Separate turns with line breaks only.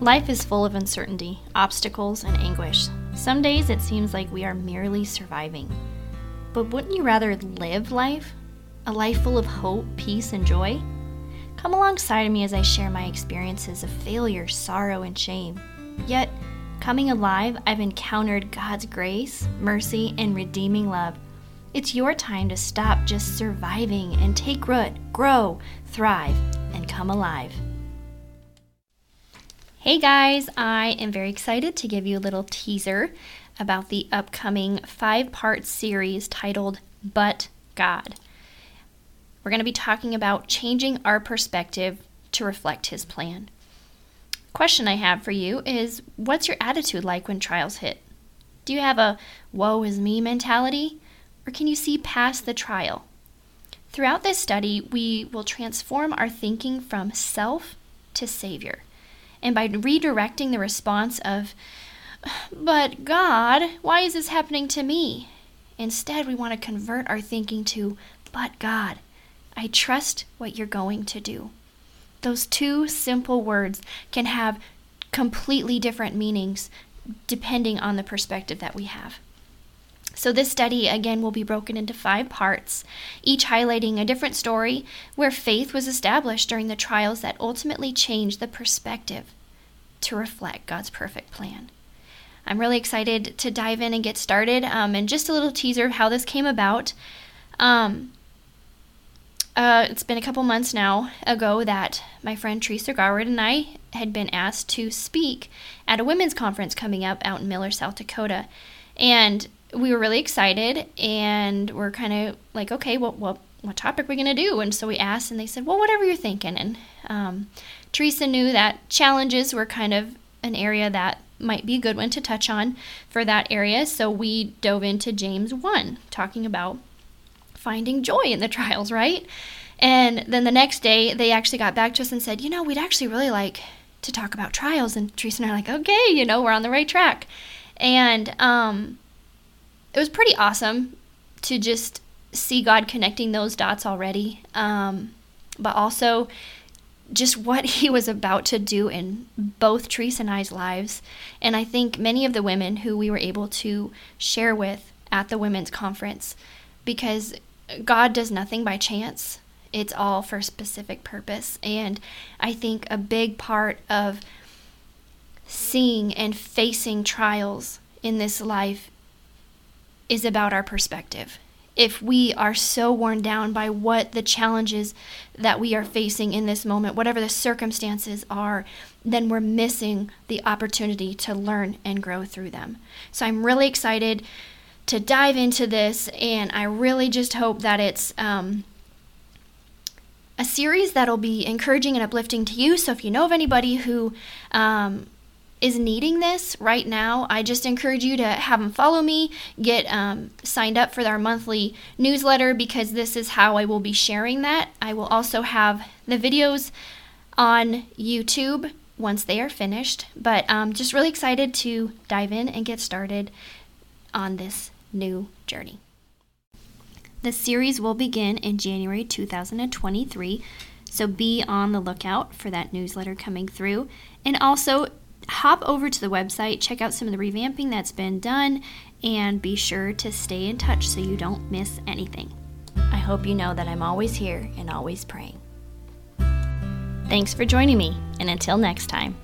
Life is full of uncertainty, obstacles, and anguish. Some days it seems like we are merely surviving. But wouldn't you rather live life? A life full of hope, peace, and joy? Come alongside me as I share my experiences of failure, sorrow, and shame. Yet, coming alive, I've encountered God's grace, mercy, and redeeming love. It's your time to stop just surviving and take root, grow, thrive, and come alive. Hey guys, I am very excited to give you a little teaser about the upcoming five part series titled But God. We're going to be talking about changing our perspective to reflect His plan. Question I have for you is what's your attitude like when trials hit? Do you have a woe is me mentality? Or can you see past the trial? Throughout this study, we will transform our thinking from self to Savior. And by redirecting the response of, but God, why is this happening to me? Instead, we want to convert our thinking to, but God, I trust what you're going to do. Those two simple words can have completely different meanings depending on the perspective that we have. So, this study again will be broken into five parts, each highlighting a different story where faith was established during the trials that ultimately changed the perspective to reflect God's perfect plan. I'm really excited to dive in and get started. Um, and just a little teaser of how this came about. Um, uh, it's been a couple months now ago that my friend Teresa Garwood and I had been asked to speak at a women's conference coming up out in Miller, South Dakota. And we were really excited and we're kind of like, okay, what, what, what topic are we going to do? And so we asked, and they said, well, whatever you're thinking. And um, Teresa knew that challenges were kind of an area that might be a good one to touch on for that area. So we dove into James 1, talking about finding joy in the trials, right? And then the next day, they actually got back to us and said, you know, we'd actually really like to talk about trials. And Teresa and I are like, okay, you know, we're on the right track. And um, it was pretty awesome to just see God connecting those dots already, um, but also just what He was about to do in both Teresa and I's lives. And I think many of the women who we were able to share with at the women's conference, because God does nothing by chance. It's all for a specific purpose. And I think a big part of seeing and facing trials in this life is about our perspective. If we are so worn down by what the challenges that we are facing in this moment, whatever the circumstances are, then we're missing the opportunity to learn and grow through them. So I'm really excited to dive into this, and I really just hope that it's um, a series that'll be encouraging and uplifting to you. So if you know of anybody who um, is needing this right now, I just encourage you to have them follow me, get um, signed up for our monthly newsletter because this is how I will be sharing that. I will also have the videos on YouTube once they are finished, but I'm just really excited to dive in and get started on this new journey. The series will begin in January 2023, so be on the lookout for that newsletter coming through. And also, hop over to the website, check out some of the revamping that's been done, and be sure to stay in touch so you don't miss anything. I hope you know that I'm always here and always praying. Thanks for joining me, and until next time.